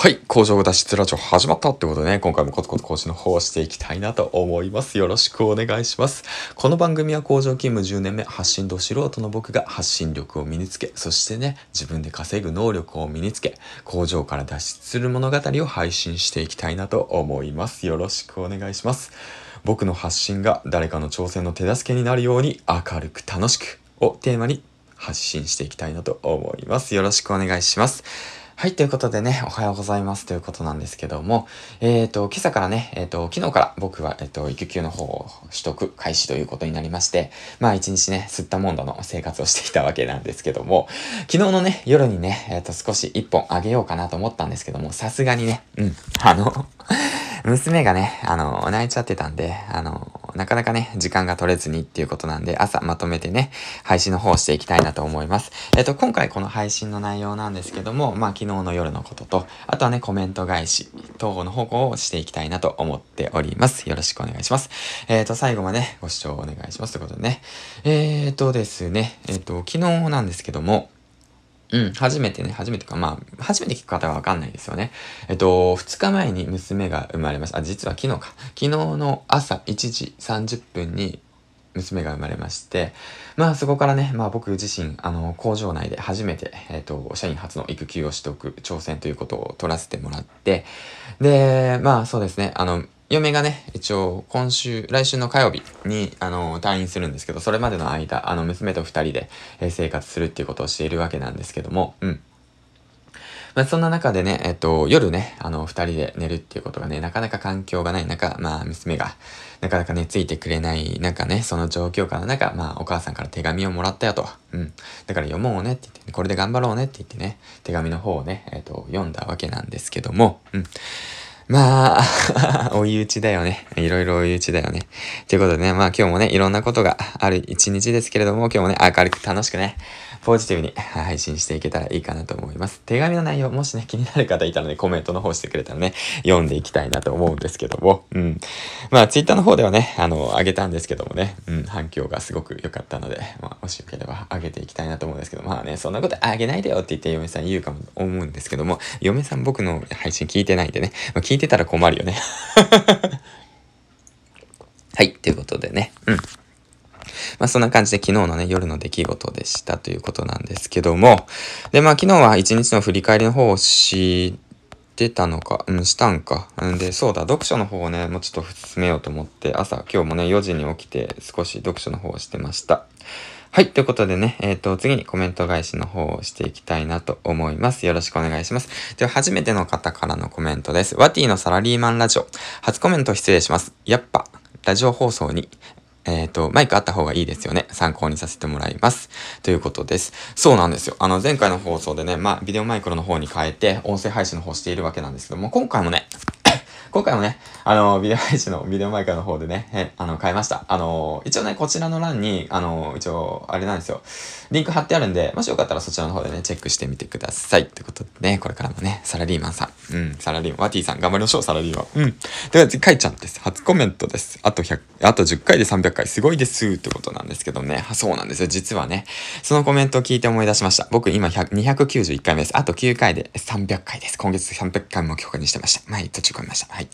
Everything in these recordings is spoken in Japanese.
はい。工場脱出ラジオ始まったってことでね、今回もコツコツ講師の方をしていきたいなと思います。よろしくお願いします。この番組は工場勤務10年目、発信度素人の僕が発信力を身につけ、そしてね、自分で稼ぐ能力を身につけ、工場から脱出する物語を配信していきたいなと思います。よろしくお願いします。僕の発信が誰かの挑戦の手助けになるように明るく楽しくをテーマに発信していきたいなと思います。よろしくお願いします。はい、ということでね、おはようございます。ということなんですけども、えっ、ー、と、今朝からね、えっ、ー、と、昨日から僕は、えっ、ー、と、育休の方を取得開始ということになりまして、まあ一日ね、吸ったもんだの生活をしていたわけなんですけども、昨日のね、夜にね、えっ、と、少し一本あげようかなと思ったんですけども、さすがにね、うん、あの 娘がね、あの、泣いちゃってたんで、あの、なかなかね、時間が取れずにっていうことなんで、朝まとめてね、配信の方をしていきたいなと思います。えっ、と、今回この配信の内容なんですけども、まあ、昨日の夜のことと、あとはね、コメント返し等の方向をしていきたいなと思っております。よろしくお願いします。えっ、と、最後まで、ご視聴お願いします。ということでね。えっ、とですね、えっ、と、昨日なんですけども、うん、初めてね、初めてか、まあ、初めて聞く方はわかんないですよね。えっと、2日前に娘が生まれました。あ、実は昨日か。昨日の朝1時30分に娘が生まれまして、まあそこからね、まあ僕自身、あの、工場内で初めて、えっ、と、社員初の育休を取得、挑戦ということを取らせてもらって、で、まあそうですね、あの、嫁がね、一応今週、来週の火曜日に、あの、退院するんですけど、それまでの間、あの、娘と二人で、えー、生活するっていうことをしているわけなんですけども、うん。まあ、そんな中でね、えっと、夜ね、あの、二人で寝るっていうことがね、なかなか環境がない中、まあ、娘が、なかなかね、ついてくれない中ね、その状況下の中、まあ、お母さんから手紙をもらったよと。うん。だから読もうねって言って、ね、これで頑張ろうねって言ってね、手紙の方をね、えっと、読んだわけなんですけども、うん。まあ、追い打ちだよね。いろいろ追い打ちだよね。ということでね、まあ今日もね、いろんなことがある一日ですけれども、今日もね、明るく楽しくね、ポジティブに配信していけたらいいかなと思います。手紙の内容、もしね、気になる方いたらね、コメントの方してくれたらね、読んでいきたいなと思うんですけども、うん。まあ、ツイッターの方ではね、あの、あげたんですけどもね、うん、反響がすごく良かったので、まあ、もしよければあげていきたいなと思うんですけど、まあね、そんなことあげないでよって言って嫁さん言うかも思うんですけども、嫁さん僕の配信聞いてないんでね、まあ、聞いてたら困るよね。はい、ということでね、うん。まあそんな感じで昨日のね、夜の出来事でしたということなんですけども、で、まあ昨日は一日の振り返りの方をしてたのか、うん、したんか。んで、そうだ、読書の方をね、もうちょっと進めようと思って、朝、今日もね、4時に起きて少し読書の方をしてました。はい。ということでね、えっ、ー、と、次にコメント返しの方をしていきたいなと思います。よろしくお願いします。では、初めての方からのコメントです。ワティのサラリーマンラジオ。初コメント失礼します。やっぱ、ラジオ放送にえっ、ー、と、マイクあった方がいいですよね。参考にさせてもらいます。ということです。そうなんですよ。あの、前回の放送でね、まあ、ビデオマイクロの方に変えて、音声配信の方しているわけなんですけども、今回もね、今回もね、あの、ビデオ配信のビデオマイクの方でね、あの、変えました。あの、一応ね、こちらの欄に、あの、一応、あれなんですよ。リンク貼ってあるんで、もしよかったらそちらの方でね、チェックしてみてください。ってことでね、これからもね、サラリーマンさん。うん、サラリーマン。ワティさん、頑張りましょう、サラリーマン。うん。では、かいちゃんです。初コメントです。あと100、あと10回で300回、すごいです。ってことなんですけどね。そうなんですよ。実はね、そのコメントを聞いて思い出しました。僕今291回目です。あと9回で300回です。今月300回も許可にしてました。前、途中込みました。はい。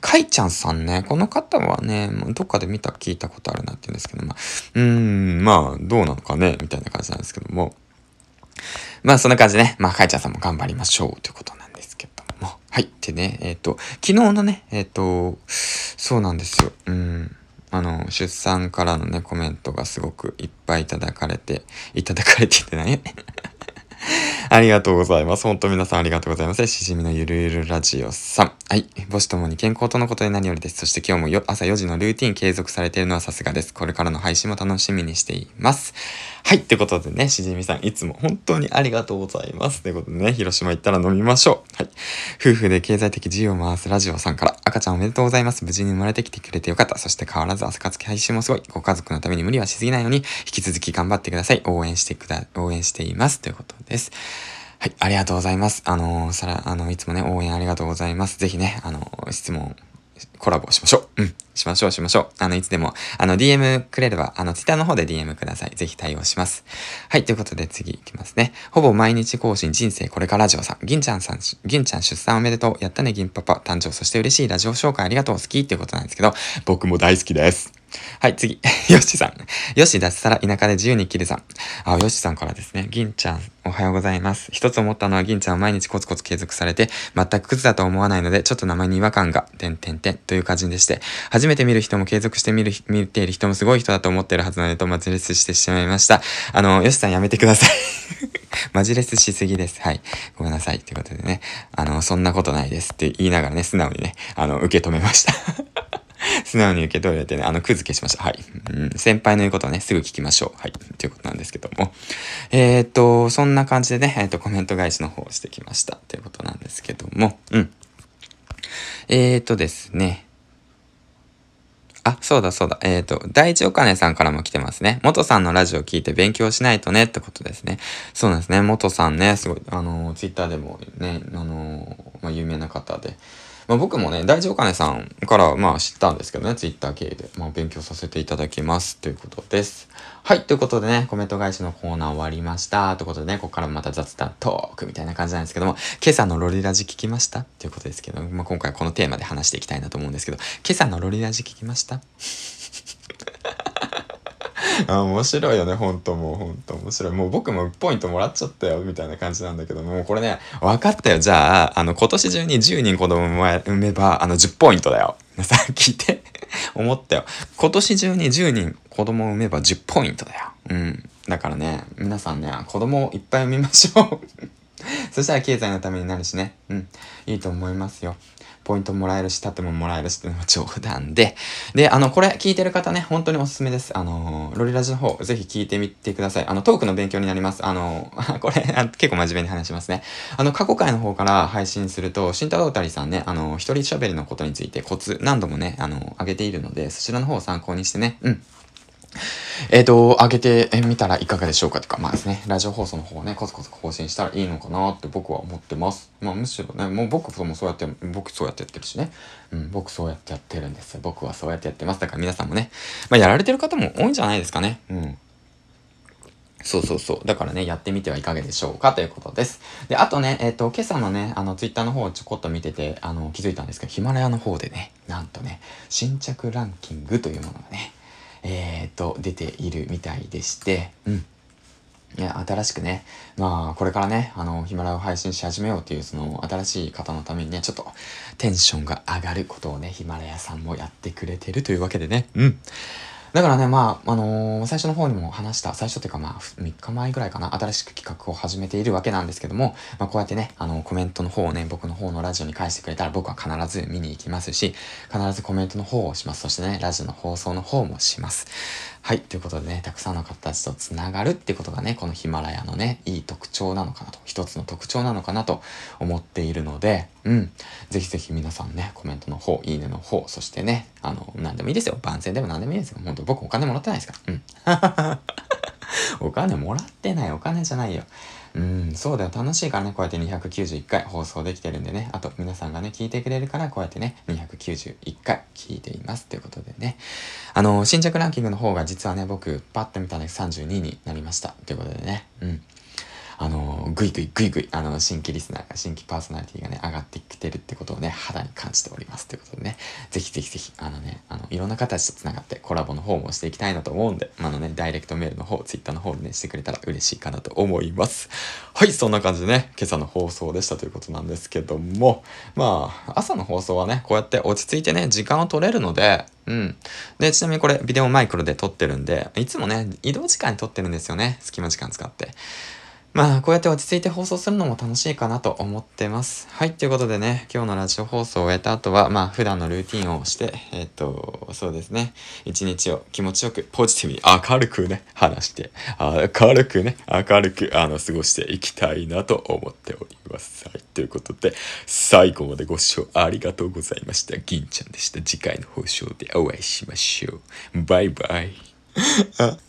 かいちゃんさんね、この方はね、どっかで見た、聞いたことあるなって言うんですけど、まあ、うーん、まあ、どうなのかね、みたいな感じなんですけども。まあ、そんな感じでね、まあ、かいちゃんさんも頑張りましょうということなんですけども。はい。でね、えっ、ー、と、昨日のね、えっ、ー、と、そうなんですよ。うん。あの、出産からのね、コメントがすごくいっぱいいただかれて、いただかれててね。ありがとうございます。本当皆さんありがとうございます。しじみのゆるゆるラジオさん。はい。母子ともに健康とのことで何よりです。そして今日もよ朝4時のルーティン継続されているのはさすがです。これからの配信も楽しみにしています。はい。ってことでね、しじみさんいつも本当にありがとうございます。ということでね、広島行ったら飲みましょう。はい。夫婦で経済的自由を回すラジオさんから赤ちゃんおめでとうございます。無事に生まれてきてくれてよかった。そして変わらず朝活配信もすごい。ご家族のために無理はしすぎないように引き続き頑張ってください。応援してくだ、応援しています。ということです。はい、ありがとうございます。あのー、さら、あの、いつもね、応援ありがとうございます。ぜひね、あのー、質問コラボしましょう。うん。しましょう、しましょう。あの、いつでも、あの、DM くれれば、あの、Twitter の方で DM ください。ぜひ対応します。はい、ということで次いきますね。ほぼ毎日更新、人生これからラジオさん。銀ちゃんさん、銀ちゃん出産おめでとう。やったね、銀パパ。誕生、そして嬉しいラジオ紹介ありがとう。好きっていうことなんですけど、僕も大好きです。はい、次。よしさん。よし脱サラ田舎で自由に生きるさん。あ、よしさんからですね。銀ちゃん、おはようございます。一つ思ったのは銀ちゃんを毎日コツコツ継続されて、全くクズだと思わないので、ちょっと名前に違和感が、てんてんてんという感じでして、初めて見る人も継続して見る、見ている人もすごい人だと思ってるはずなので、とマジレスしてしまいました。あの、よしさんやめてください マジレスしすぎです。はい。ごめんなさい。ということでね。あの、そんなことないですって言いながらね、素直にね、あの、受け止めました 素直に受け取れてね、あの、クズ消しました。はい。うん、先輩の言うことはね、すぐ聞きましょう。はい。ということなんですけども。えー、っと、そんな感じでね、えー、っと、コメント返しの方をしてきました。ということなんですけども。うん。えー、っとですね。あ、そうだそうだ。えっ、と、第一お金さんからも来てますね。元さんのラジオ聞いて勉強しないとねってことですね。そうなんですね。元さんね、すごい、あの、ツイッターでもね、あの、まあ、有名な方で、まあ、僕もね、大丈夫お金さんからまあ知ったんですけどね、ツイッター経由で、まあ、勉強させていただきますということです。はい、ということでね、コメント返しのコーナー終わりました。ということでね、ここからまた雑談トークみたいな感じなんですけども、今朝のロリラジ聞きました？ということですけど、まあ、今回このテーマで話していきたいなと思うんですけど、今朝のロリラジ聞きました？あ面白いよね、ほんともう、ほんと面白い。もう僕もポイントもらっちゃったよ、みたいな感じなんだけども、うこれね、分かったよ。じゃあ、あの、今年中に10人子供産めば、あの、10ポイントだよ。さ、聞いて思ったよ。今年中に10人子供を産めば10ポイントだよ。うん。だからね、皆さんね、子供をいっぱい産みましょう そしたら経済のためになるしね。うん。いいと思いますよ。ポイントもらえるし、盾ももらえるしっていうのは冗談で。で、あの、これ聞いてる方ね、本当におすすめです。あの、ロリラジの方、ぜひ聞いてみてください。あの、トークの勉強になります。あの、これ、結構真面目に話しますね。あの、過去回の方から配信すると、慎太郎たりさんね、あの、一人喋りのことについてコツ、何度もね、あの、上げているので、そちらの方を参考にしてね、うん。えっ、ー、と、上げてみたらいかがでしょうかとか、まあですね、ラジオ放送の方をね、コツコツ更新したらいいのかなって僕は思ってます。まあむしろね、もう僕もそうやって、僕そうやってやってるしね。うん、僕そうやってやってるんです。僕はそうやってやってます。だから皆さんもね、まあやられてる方も多いんじゃないですかね。うん。そうそうそう。だからね、やってみてはいかがでしょうかということです。で、あとね、えっ、ー、と、今朝のね、あの、ツイッターの方をちょこっと見てて、あの、気づいたんですけど、ヒマラヤの方でね、なんとね、新着ランキングというものがね、えー、と、出ているみたいでして、うん。いや、新しくね、まあ、これからね、あの、ヒマラヤを配信し始めようという、その、新しい方のためにね、ちょっと、テンションが上がることをね、ヒマラヤさんもやってくれてるというわけでね、うん。だからね、まあ、あのー、最初の方にも話した、最初っていうかまあ、3日前ぐらいかな、新しく企画を始めているわけなんですけども、まあ、こうやってね、あの、コメントの方をね、僕の方のラジオに返してくれたら僕は必ず見に行きますし、必ずコメントの方をします。そしてね、ラジオの放送の方もします。はい。ということでね、たくさんの方たちと繋がるってことがね、このヒマラヤのね、いい特徴なのかなと、一つの特徴なのかなと思っているので、うん。ぜひぜひ皆さんね、コメントの方、いいねの方、そしてね、あの、何でもいいですよ。番宣でも何でもいいですよ。本当僕お金もらってないですから。うん。お金もらってない。お金じゃないよ。うん、そうだよ。楽しいからね、こうやって291回放送できてるんでね。あと、皆さんがね、聞いてくれるから、こうやってね、291回聞いています。ということでね。あの、新着ランキングの方が実はね、僕、パッと見たら32になりました。ということでね。うん。あの、ぐいぐいぐいぐい、あの、新規リスナーが、新規パーソナリティがね、上がってきてるってことをね、肌に感じております。ということでね、ぜひぜひぜひ、あのね、あの、いろんな形と繋がってコラボの方もしていきたいなと思うんで、あのね、ダイレクトメールの方、ツイッターの方でね、してくれたら嬉しいかなと思います。はい、そんな感じでね、今朝の放送でしたということなんですけども、まあ、朝の放送はね、こうやって落ち着いてね、時間を取れるので、うん。で、ちなみにこれ、ビデオマイクロで撮ってるんで、いつもね、移動時間に撮ってるんですよね。隙間時間使って。まあ、こうやって落ち着いて放送するのも楽しいかなと思ってます。はい、ということでね、今日のラジオ放送を終えた後は、まあ、普段のルーティンをして、えっ、ー、と、そうですね、一日を気持ちよく、ポジティブに明るくね、話して、明るくね、明るく、あの、過ごしていきたいなと思っております。はい、ということで、最後までご視聴ありがとうございました。銀ちゃんでした。次回の放送でお会いしましょう。バイバイ。